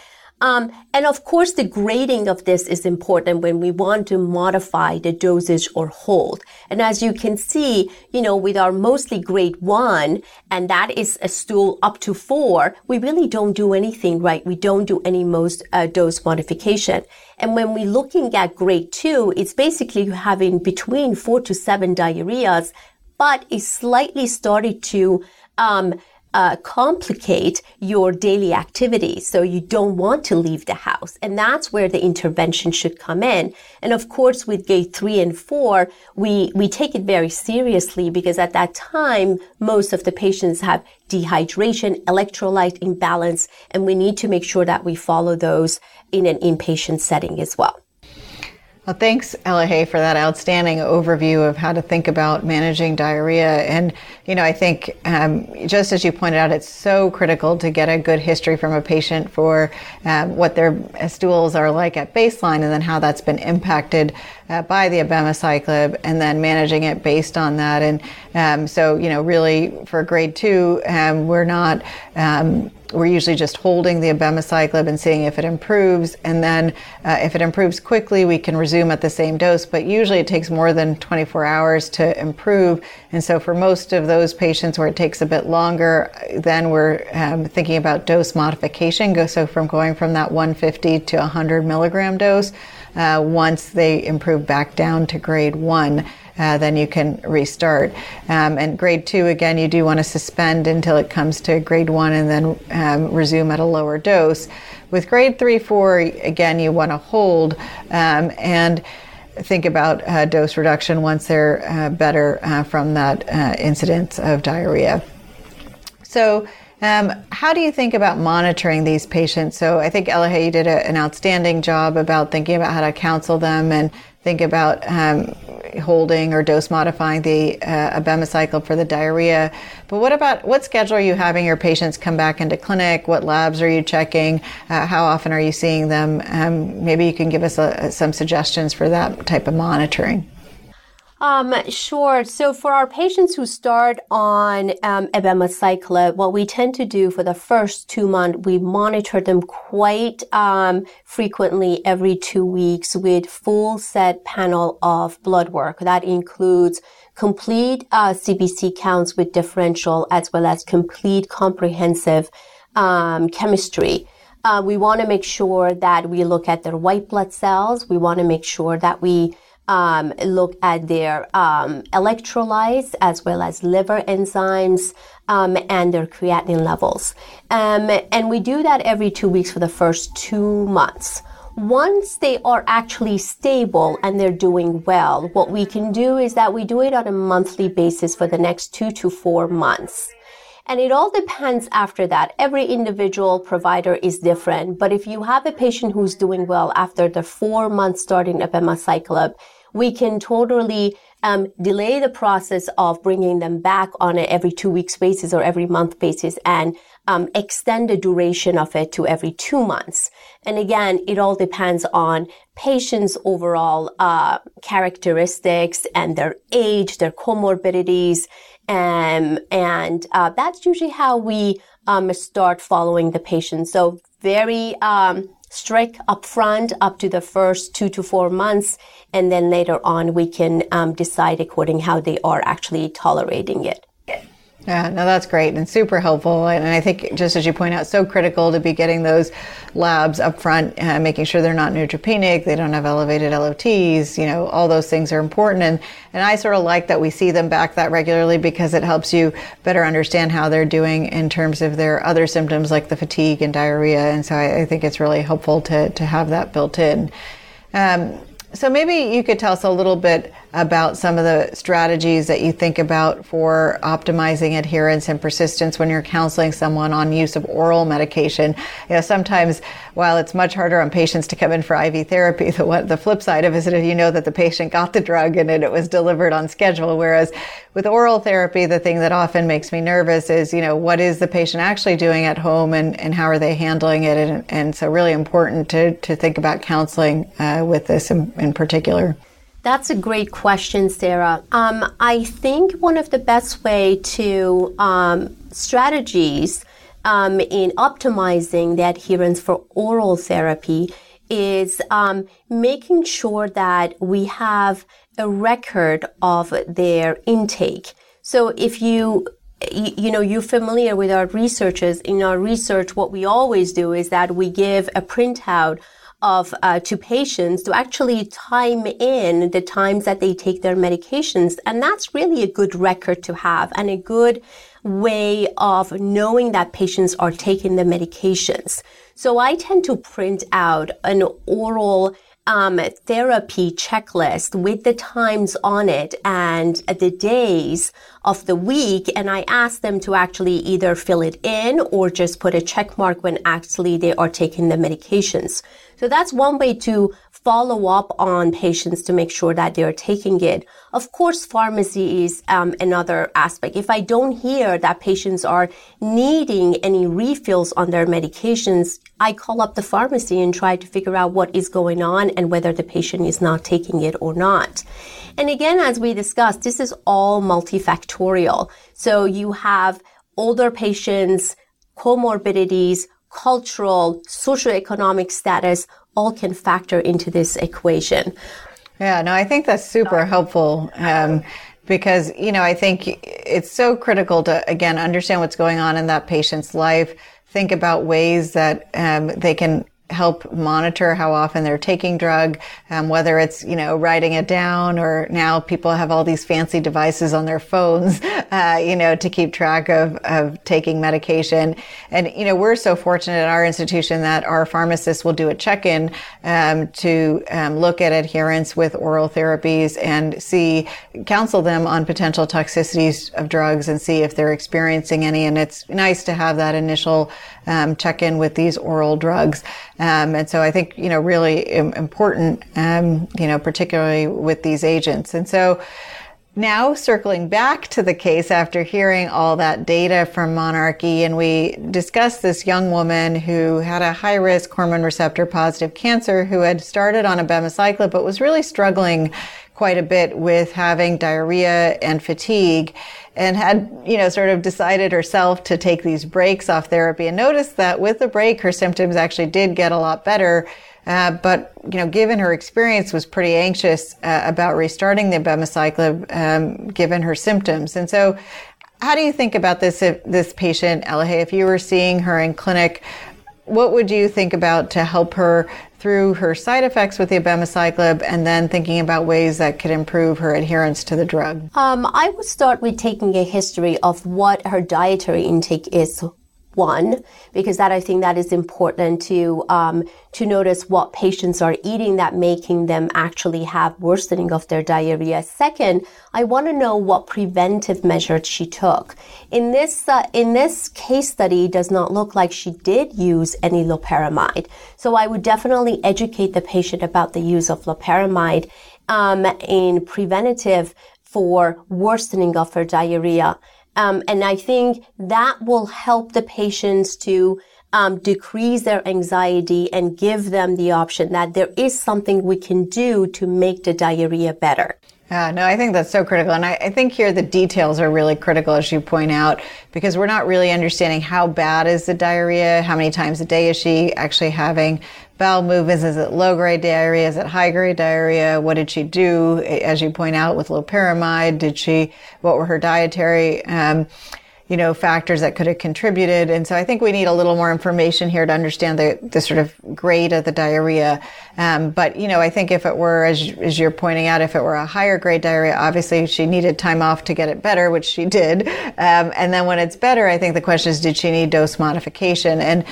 Um, and of course, the grading of this is important when we want to modify the dosage or hold. And as you can see, you know, with our mostly grade one, and that is a stool up to four, we really don't do anything right. We don't do any most uh, dose modification. And when we're looking at grade two, it's basically having between four to seven diarrheas, but it slightly started to um, uh, complicate your daily activities. So you don't want to leave the house. And that's where the intervention should come in. And of course, with gate three and four, we, we take it very seriously because at that time, most of the patients have dehydration, electrolyte imbalance, and we need to make sure that we follow those in an inpatient setting as well. Well, thanks, Elahe, for that outstanding overview of how to think about managing diarrhea. And, you know, I think um, just as you pointed out, it's so critical to get a good history from a patient for um, what their stools are like at baseline and then how that's been impacted uh, by the abemaciclib and then managing it based on that. And um, so, you know, really for grade two, um, we're not um, we're usually just holding the abemaciclib and seeing if it improves. And then uh, if it improves quickly, we can resume at the same dose. But usually it takes more than 24 hours to improve. And so for most of those patients where it takes a bit longer, then we're um, thinking about dose modification. Go so from going from that 150 to 100 milligram dose. Uh, once they improve back down to grade one uh, then you can restart. Um, and grade two, again, you do want to suspend until it comes to grade one and then um, resume at a lower dose. With grade three, four, again, you want to hold um, and think about uh, dose reduction once they're uh, better uh, from that uh, incidence of diarrhea. So, um, how do you think about monitoring these patients? So I think Elahe, you did a, an outstanding job about thinking about how to counsel them and think about um, holding or dose modifying the uh, abemaciclib for the diarrhea. But what about what schedule are you having your patients come back into clinic? What labs are you checking? Uh, how often are you seeing them? Um, maybe you can give us a, some suggestions for that type of monitoring. Um, sure. So for our patients who start on um, abemaciclib, what we tend to do for the first two months, we monitor them quite um, frequently every two weeks with full set panel of blood work. That includes complete uh, CBC counts with differential as well as complete comprehensive um, chemistry. Uh, we want to make sure that we look at their white blood cells. We want to make sure that we um, look at their um, electrolytes as well as liver enzymes um, and their creatinine levels. Um, and we do that every two weeks for the first two months. Once they are actually stable and they're doing well, what we can do is that we do it on a monthly basis for the next two to four months. And it all depends after that. Every individual provider is different. But if you have a patient who's doing well after the four months starting abemaciclib, we can totally um, delay the process of bringing them back on an every two weeks basis or every month basis and um, extend the duration of it to every two months. And again, it all depends on patients' overall uh, characteristics and their age, their comorbidities, um, and uh, that's usually how we um, start following the patient. So very um, strict upfront up to the first two to four months, and then later on we can um, decide according how they are actually tolerating it. Yeah, no, that's great and super helpful. And I think, just as you point out, so critical to be getting those labs up front, uh, making sure they're not neutropenic, they don't have elevated LFTs, you know, all those things are important. And, and I sort of like that we see them back that regularly because it helps you better understand how they're doing in terms of their other symptoms like the fatigue and diarrhea. And so I, I think it's really helpful to, to have that built in. Um, so maybe you could tell us a little bit about some of the strategies that you think about for optimizing adherence and persistence when you're counseling someone on use of oral medication. You know, sometimes while it's much harder on patients to come in for IV therapy, the, the flip side of it is that if you know that the patient got the drug and it, it was delivered on schedule, whereas with oral therapy, the thing that often makes me nervous is, you know, what is the patient actually doing at home and, and how are they handling it? And, and so really important to, to think about counseling uh, with this in, in particular. That's a great question, Sara. Um, I think one of the best way to um, strategies um, in optimizing the adherence for oral therapy is um, making sure that we have a record of their intake. So if you you know you're familiar with our researches in our research what we always do is that we give a printout of uh, to patients to actually time in the times that they take their medications and that's really a good record to have and a good way of knowing that patients are taking the medications so i tend to print out an oral um, therapy checklist with the times on it and the days of the week. And I ask them to actually either fill it in or just put a check mark when actually they are taking the medications. So that's one way to follow up on patients to make sure that they're taking it. Of course, pharmacy is um, another aspect. If I don't hear that patients are needing any refills on their medications, I call up the pharmacy and try to figure out what is going on and whether the patient is not taking it or not. And again, as we discussed, this is all multifactorial. So you have older patients, comorbidities, cultural, socioeconomic status all can factor into this equation. Yeah, no, I think that's super helpful. Um, because, you know, I think it's so critical to, again, understand what's going on in that patient's life, think about ways that um, they can help monitor how often they're taking drug, um, whether it's, you know, writing it down or now people have all these fancy devices on their phones, uh, you know, to keep track of, of taking medication. And, you know, we're so fortunate at our institution that our pharmacists will do a check-in, um, to, um, look at adherence with oral therapies and see, counsel them on potential toxicities of drugs and see if they're experiencing any. And it's nice to have that initial, um, check in with these oral drugs. Um, and so I think, you know, really important, um, you know, particularly with these agents. And so now circling back to the case after hearing all that data from monarchE, and we discussed this young woman who had a high risk hormone receptor positive cancer who had started on abemaciclib, but was really struggling quite a bit with having diarrhea and fatigue and had, you know, sort of decided herself to take these breaks off therapy and noticed that with the break, her symptoms actually did get a lot better. Uh, but, you know, given her experience, was pretty anxious uh, about restarting the abemaciclib, um, given her symptoms. And so, how do you think about this, this patient, Elahe, if you were seeing her in clinic, what would you think about to help her through her side effects with the abemaciclib and then thinking about ways that could improve her adherence to the drug? Um, I would start with taking a history of what her dietary intake is one because that I think that is important to um, to notice what patients are eating that making them actually have worsening of their diarrhea. Second, I want to know what preventive measures she took. In this uh, in this case study, does not look like she did use any loperamide. So I would definitely educate the patient about the use of loperamide um, in preventative for worsening of her diarrhea. Um, and I think that will help the patients to um, decrease their anxiety and give them the option that there is something we can do to make the diarrhea better. Yeah, no, I think that's so critical. And I, I, think here the details are really critical, as you point out, because we're not really understanding how bad is the diarrhea, how many times a day is she actually having bowel movements? Is it low grade diarrhea? Is it high grade diarrhea? What did she do, as you point out, with loperamide? Did she, what were her dietary, um, you know, factors that could have contributed. And so I think we need a little more information here to understand the, the sort of grade of the diarrhea. Um, but, you know, I think if it were, as, as you're pointing out, if it were a higher grade diarrhea, obviously she needed time off to get it better, which she did. Um, and then when it's better, I think the question is, did she need dose modification? And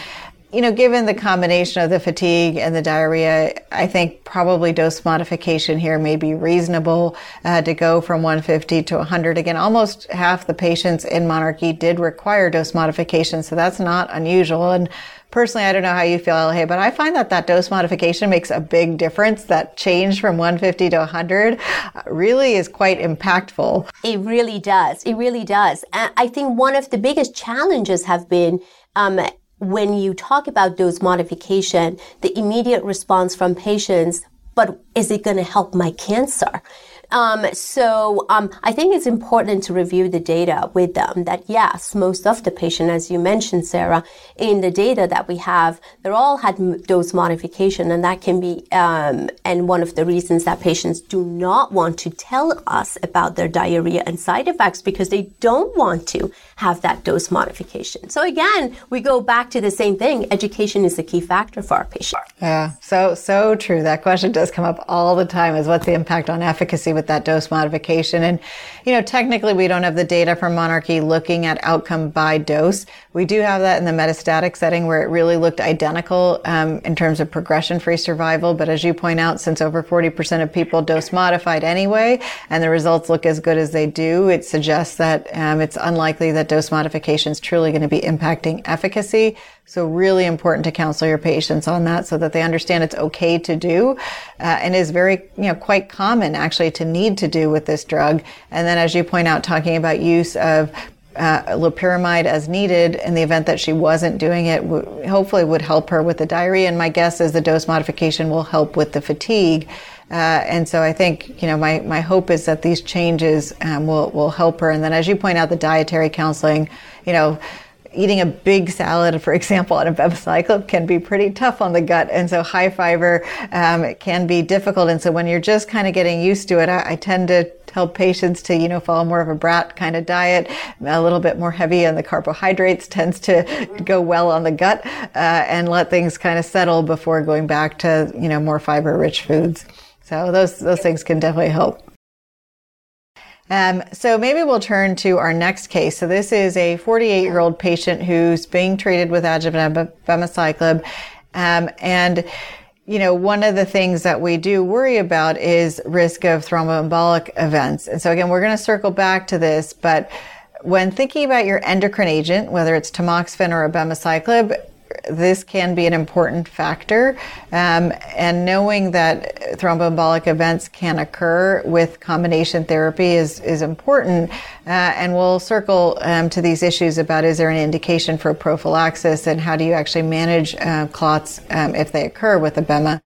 you know, given the combination of the fatigue and the diarrhea, I think probably dose modification here may be reasonable uh, to go from 150 to 100. Again, almost half the patients in monarchE did require dose modification, so that's not unusual. And personally, I don't know how you feel, hey, but I find that that dose modification makes a big difference. That change from 150 to 100 uh, really is quite impactful. It really does. It really does. I think one of the biggest challenges have been um, when you talk about dose modification, the immediate response from patients, but is it going to help my cancer? Um, so um, I think it's important to review the data with them. That yes, most of the patient, as you mentioned, Sara, in the data that we have, they all had dose modification, and that can be um, and one of the reasons that patients do not want to tell us about their diarrhea and side effects because they don't want to have that dose modification. So again, we go back to the same thing. Education is a key factor for our patients. Yeah, so so true. That question does come up all the time: is what's the impact on efficacy? With that dose modification. And, you know, technically we don't have the data from monarchE looking at outcome by dose. We do have that in the metastatic setting where it really looked identical um, in terms of progression-free survival. But as you point out, since over 40% of people dose modified anyway, and the results look as good as they do, it suggests that um, it's unlikely that dose modification is truly going to be impacting efficacy. So really important to counsel your patients on that so that they understand it's okay to do, uh, and is very, you know, quite common actually to need to do with this drug. And then as you point out, talking about use of uh, as needed in the event that she wasn't doing it, w- hopefully would help her with the diarrhea. And my guess is the dose modification will help with the fatigue. Uh, and so I think, you know, my, my hope is that these changes um, will, will help her. And then as you point out, the dietary counseling, you know, eating a big salad, for example, on a abemaciclib can be pretty tough on the gut. And so high fiber um, can be difficult. And so when you're just kind of getting used to it, I, I, tend to tell patients to, you know, follow more of a brat kind of diet, a little bit more heavy on the carbohydrates tends to go well on the gut, uh, and let things kind of settle before going back to, you know, more fiber rich foods. So those, those things can definitely help. Um, so maybe we'll turn to our next case. So this is a 48 year old patient who's being treated with adjuvant abemaciclib. Um, and, you know, one of the things that we do worry about is risk of thromboembolic events. And so again, we're going to circle back to this, but when thinking about your endocrine agent, whether it's tamoxifen or abemaciclib, this can be an important factor. Um, and knowing that thromboembolic events can occur with combination therapy is, is important. Uh, and we'll circle um, to these issues about is there an indication for prophylaxis and how do you actually manage uh, clots um, if they occur with abema.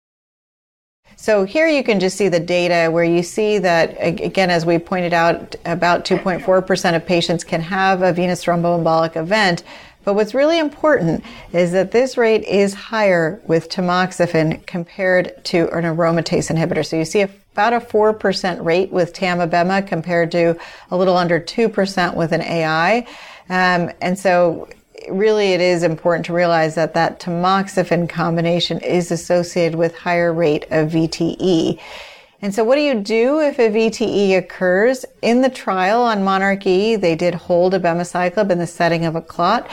So here you can just see the data where you see that, again, as we pointed out, about 2.4% of patients can have a venous thromboembolic event. But what's really important is that this rate is higher with tamoxifen compared to an aromatase inhibitor. So you see about a 4% rate with tamabema compared to a little under 2% with an AI. Um, and so really it is important to realize that that tamoxifen combination is associated with higher rate of VTE. And so what do you do if a VTE occurs? In the trial on monarchE, they did hold abemaciclib in the setting of a clot.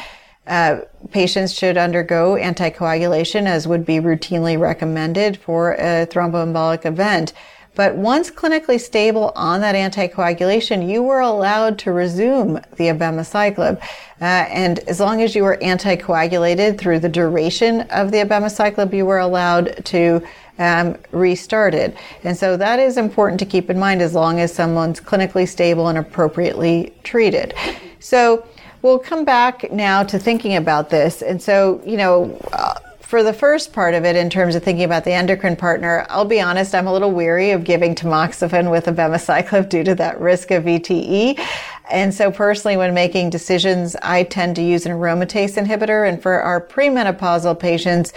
Uh, patients should undergo anticoagulation as would be routinely recommended for a thromboembolic event. But once clinically stable on that anticoagulation, you were allowed to resume the abemaciclib. Uh, and as long as you were anticoagulated through the duration of the abemaciclib, you were allowed to um, restart it. And so that is important to keep in mind as long as someone's clinically stable and appropriately treated. So we'll come back now to thinking about this. And so, you know, uh, for the first part of it, in terms of thinking about the endocrine partner, I'll be honest, I'm a little weary of giving tamoxifen with abemaciclib due to that risk of VTE. And so personally, when making decisions, I tend to use an aromatase inhibitor. And for our premenopausal patients,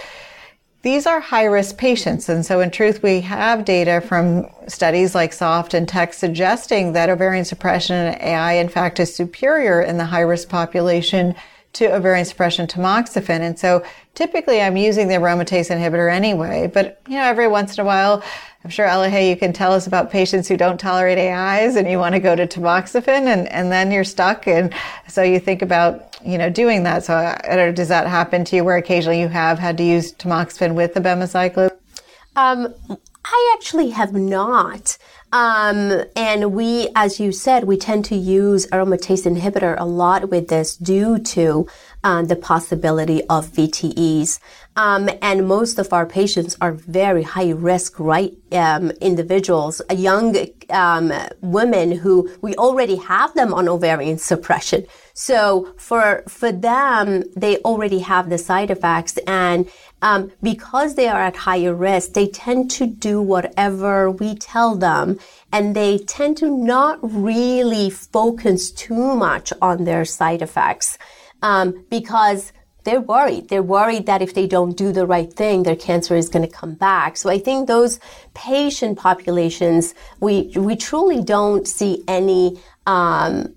these are high risk patients. And so in truth, we have data from studies like SOFT and TEXT suggesting that ovarian suppression and AI, in fact, is superior in the high risk population to ovarian suppression tamoxifen. And so typically I'm using the aromatase inhibitor anyway, but you know, every once in a while, I'm sure Elahe, you can tell us about patients who don't tolerate AIs and you want to go to tamoxifen and, and then you're stuck. And so you think about, you know, doing that. So I don't does that happen to you where occasionally you have had to use tamoxifen with abemaciclib? Um, I actually have not. Um, and we, as you said, we tend to use aromatase inhibitor a lot with this due to uh, the possibility of VTEs. Um, and most of our patients are very high risk, right? Um, individuals, young um, women who we already have them on ovarian suppression. So for for them, they already have the side effects, and um, because they are at higher risk, they tend to do whatever we tell them, and they tend to not really focus too much on their side effects um, because they're worried. They're worried that if they don't do the right thing, their cancer is going to come back. So I think those patient populations, we we truly don't see any um,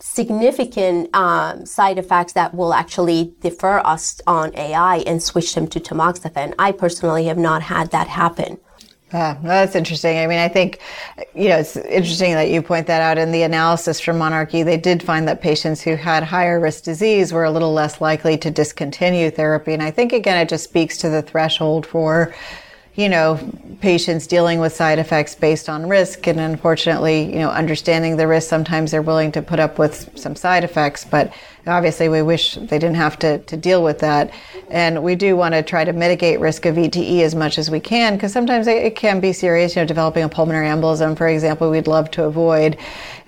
significant um, side effects that will actually defer us on AI and switch them to tamoxifen. I personally have not had that happen. Yeah, that's interesting. I mean, I think, you know, it's interesting that you point that out in the analysis from monarchE. They did find that patients who had higher risk disease were a little less likely to discontinue therapy. And I think, again, it just speaks to the threshold for, you know, patients dealing with side effects based on risk. And unfortunately, you know, understanding the risk, sometimes they're willing to put up with some side effects, but obviously we wish they didn't have to, to deal with that. And we do want to try to mitigate risk of VTE as much as we can, because sometimes it, it can be serious, you know, developing a pulmonary embolism, for example, we'd love to avoid.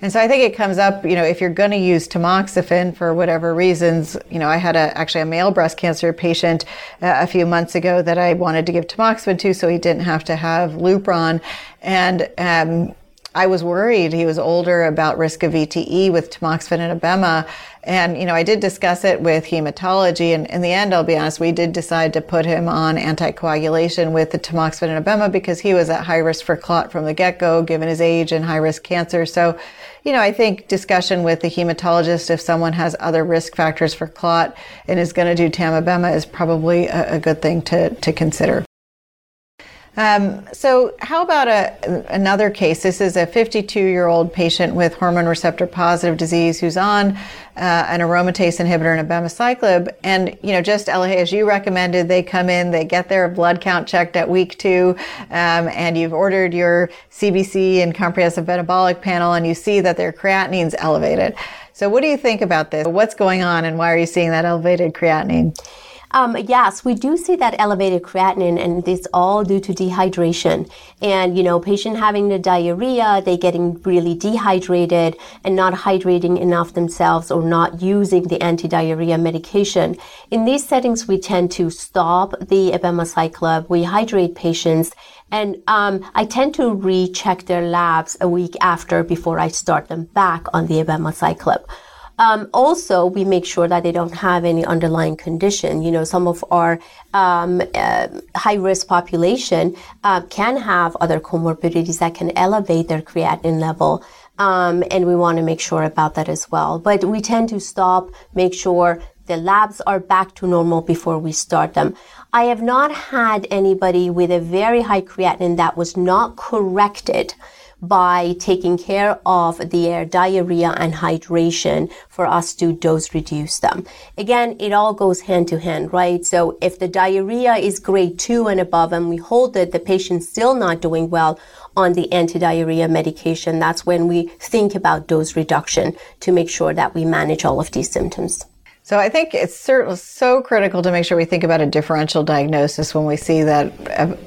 And so I think it comes up, you know, if you're going to use tamoxifen for whatever reasons, you know, I had a, actually a male breast cancer patient uh, a few months ago that I wanted to give tamoxifen to so he didn't have to have Lupron. And, um, I was worried. He was older about risk of VTE with tamoxifen and abema. And, you know, I did discuss it with hematology. And in the end, I'll be honest, we did decide to put him on anticoagulation with the tamoxifen and abema because he was at high risk for clot from the get-go, given his age and high risk cancer. So, you know, I think discussion with the hematologist, if someone has other risk factors for clot and is going to do tamabema is probably a, a good thing to, to consider. Um, so, how about a, another case? This is a 52 year old patient with hormone receptor positive disease who's on uh, an aromatase inhibitor and abemaciclib. And, you know, just Elahe, as you recommended, they come in, they get their blood count checked at week two, um, and you've ordered your CBC and comprehensive metabolic panel, and you see that their creatinine's elevated. So, what do you think about this? What's going on, and why are you seeing that elevated creatinine? Um, yes, we do see that elevated creatinine, and it's all due to dehydration. And you know, patient having the diarrhea, they getting really dehydrated and not hydrating enough themselves, or not using the anti-diarrhea medication. In these settings, we tend to stop the abemaciclib. We hydrate patients. And um, I tend to recheck their labs a week after before I start them back on the abemaciclib. Um, also, we make sure that they don't have any underlying condition. You know, some of our um, uh, high risk population uh, can have other comorbidities that can elevate their creatinine level. Um, and we want to make sure about that as well. But we tend to stop, make sure the labs are back to normal before we start them. I have not had anybody with a very high creatinine that was not corrected by taking care of their diarrhea and hydration for us to dose reduce them. Again, it all goes hand to hand, right? So if the diarrhea is grade two and above and we hold it, the patient's still not doing well on the anti-diarrhea medication, that's when we think about dose reduction to make sure that we manage all of these symptoms. So I think it's certainly so critical to make sure we think about a differential diagnosis when we see that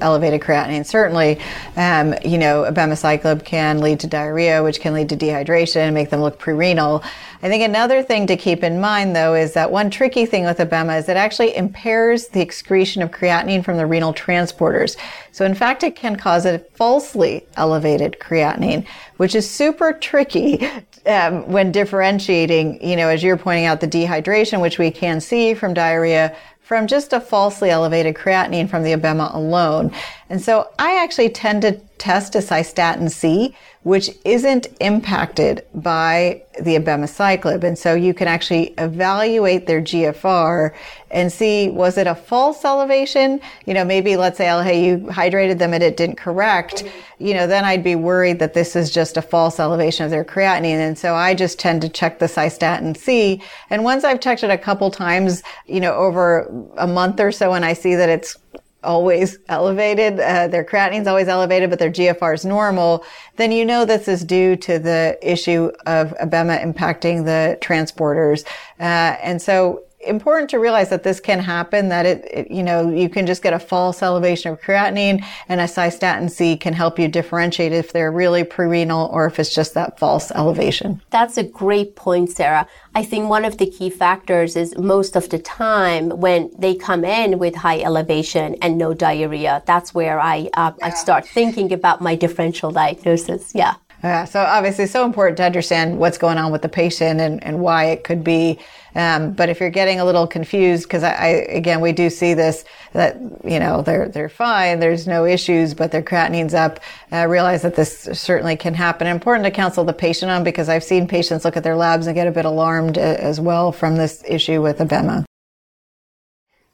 elevated creatinine. Certainly, um, you know, abemaciclib can lead to diarrhea, which can lead to dehydration and make them look prerenal. I think another thing to keep in mind, though, is that one tricky thing with abema is it actually impairs the excretion of creatinine from the renal transporters. So in fact, it can cause a falsely elevated creatinine, which is super tricky um, when differentiating, you know, as you're pointing out, the dehydration, which we can see from diarrhea, from just a falsely elevated creatinine from the abema alone. And so I actually tend to test a cystatin C, which isn't impacted by the abemaciclib. And so you can actually evaluate their GFR and see, was it a false elevation? You know, maybe let's say, oh, hey, you hydrated them and it didn't correct. You know, then I'd be worried that this is just a false elevation of their creatinine. And so I just tend to check the cystatin C. And once I've checked it a couple times, you know, over a month or so and I see that it's always elevated, uh, their creatinine is always elevated, but their GFR is normal, then you know this is due to the issue of abema impacting the transporters. Uh, and so important to realize that this can happen, that it, it, you know, you can just get a false elevation of creatinine and a cystatin C can help you differentiate if they're really prerenal or if it's just that false elevation. That's a great point, Sara. I think one of the key factors is most of the time when they come in with high elevation and no diarrhea, that's where I, uh, yeah. I start thinking about my differential diagnosis. Yeah. Yeah, so obviously it's so important to understand what's going on with the patient and, and why it could be. Um, but if you're getting a little confused, because I, I, again, we do see this, that, you know, they're, they're fine, there's no issues, but their creatinine's up, uh, realize that this certainly can happen. Important to counsel the patient on because I've seen patients look at their labs and get a bit alarmed uh, as well from this issue with abema.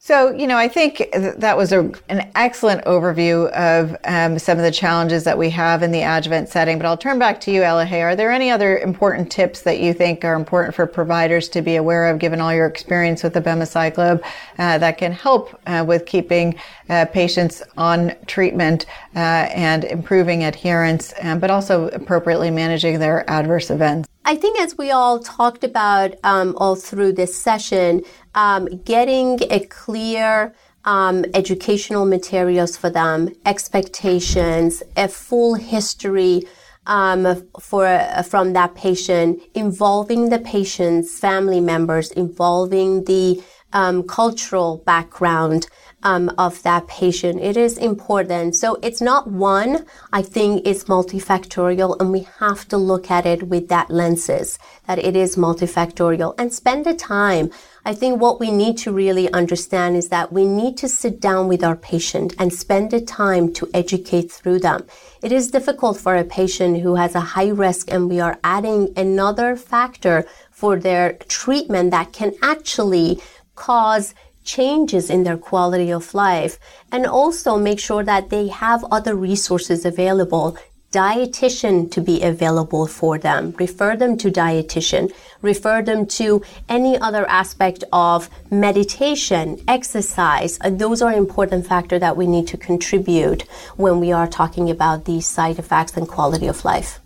So, you know, I think that was a, an excellent overview of um, some of the challenges that we have in the adjuvant setting. But I'll turn back to you, Elahe. Are there any other important tips that you think are important for providers to be aware of, given all your experience with the abemaciclib, uh, that can help uh, with keeping uh, patients on treatment uh, and improving adherence, um, but also appropriately managing their adverse events? I think as we all talked about um, all through this session, um, getting a clear um, educational materials for them, expectations, a full history um, for from that patient, involving the patient's family members, involving the um, cultural background um, of that patient. It is important. So it's not one. I think it's multifactorial, and we have to look at it with that lenses that it is multifactorial and spend the time. I think what we need to really understand is that we need to sit down with our patient and spend the time to educate through them. It is difficult for a patient who has a high risk and we are adding another factor for their treatment that can actually cause changes in their quality of life and also make sure that they have other resources available dietitian to be available for them. Refer them to dietitian. Refer them to any other aspect of meditation exercise. Uh, those are important factors that we need to contribute when we are talking about these side effects and quality of life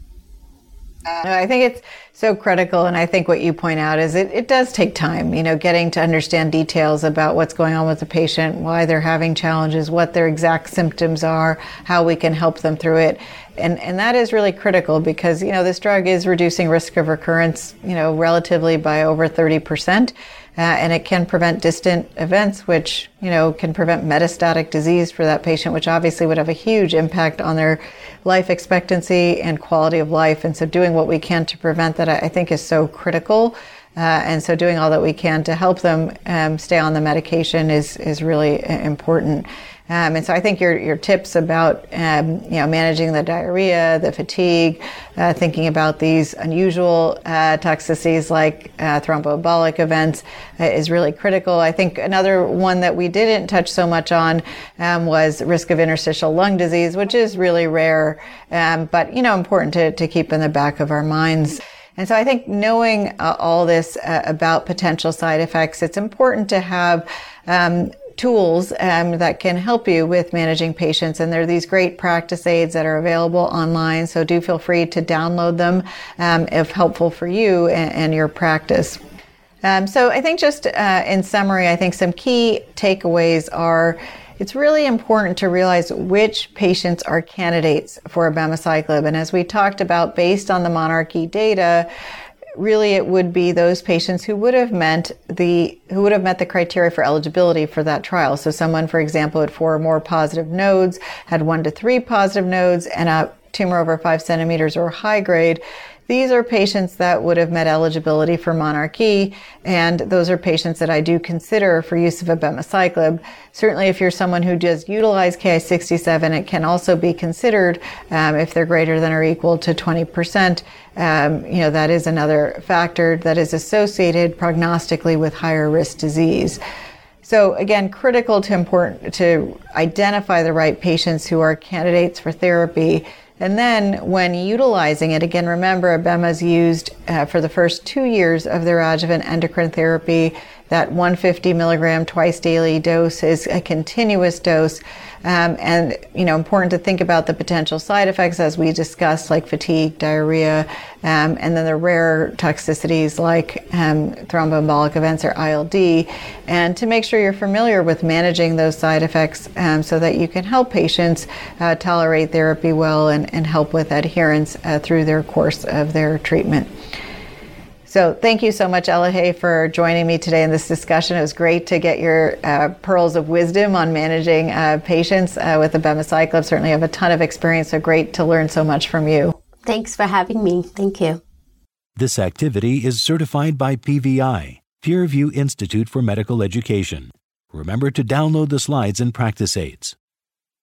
Uh, I think it's so critical. And I think what you point out is it, it does take time, you know, getting to understand details about what's going on with the patient, why they're having challenges, what their exact symptoms are, how we can help them through it. And, and that is really critical because, you know, this drug is reducing risk of recurrence, you know, relatively by over 30%. Uh, and it can prevent distant events, which you know can prevent metastatic disease for that patient, which obviously would have a huge impact on their life expectancy and quality of life. And so, doing what we can to prevent that, I think, is so critical. Uh, and so, doing all that we can to help them um, stay on the medication is is really uh, important. Um, and so I think your, your tips about, um, you know, managing the diarrhea, the fatigue, uh, thinking about these unusual uh, toxicities like uh, thromboembolic events uh, is really critical. I think another one that we didn't touch so much on um, was risk of interstitial lung disease, which is really rare, um, but, you know, important to, to keep in the back of our minds. And so I think knowing uh, all this uh, about potential side effects, it's important to have um, tools um, that can help you with managing patients. And there are these great practice aids that are available online. So do feel free to download them um, if helpful for you and, and your practice. Um, so I think just uh, in summary, I think some key takeaways are it's really important to realize which patients are candidates for abemaciclib. And as we talked about, based on the monarchE data, really it would be those patients who would have meant the who would have met the criteria for eligibility for that trial. So someone, for example, had four or more positive nodes, had one to three positive nodes, and a tumor over five centimeters or high grade, these are patients that would have met eligibility for monarchE, and those are patients that I do consider for use of abemaciclib. Certainly, if you're someone who does utilize Ki67, it can also be considered um, if they're greater than or equal to 20%. Um, you know, that is another factor that is associated prognostically with higher risk disease. So again, critical to important to identify the right patients who are candidates for therapy and then when utilizing it, again, remember Abema is used uh, for the first two years of their adjuvant endocrine therapy. That 150 milligram twice daily dose is a continuous dose. Um, and, you know, important to think about the potential side effects as we discussed, like fatigue, diarrhea, um, and then the rare toxicities like um, thromboembolic events or ILD. And to make sure you're familiar with managing those side effects um, so that you can help patients uh, tolerate therapy well and, and help with adherence uh, through their course of their treatment. So thank you so much, Elahe, for joining me today in this discussion. It was great to get your uh, pearls of wisdom on managing uh, patients uh, with abemaciclib. Certainly have a ton of experience, so great to learn so much from you. Thanks for having me. Thank you. This activity is certified by PVI, PeerView Institute for Medical Education. Remember to download the slides and practice aids.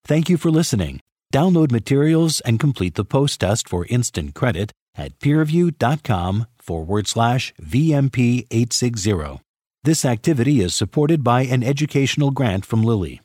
Thank you for listening. Download materials and complete the post test for instant credit at peerview.com forward slash VMP 860. This activity is supported by an educational grant from Lilly.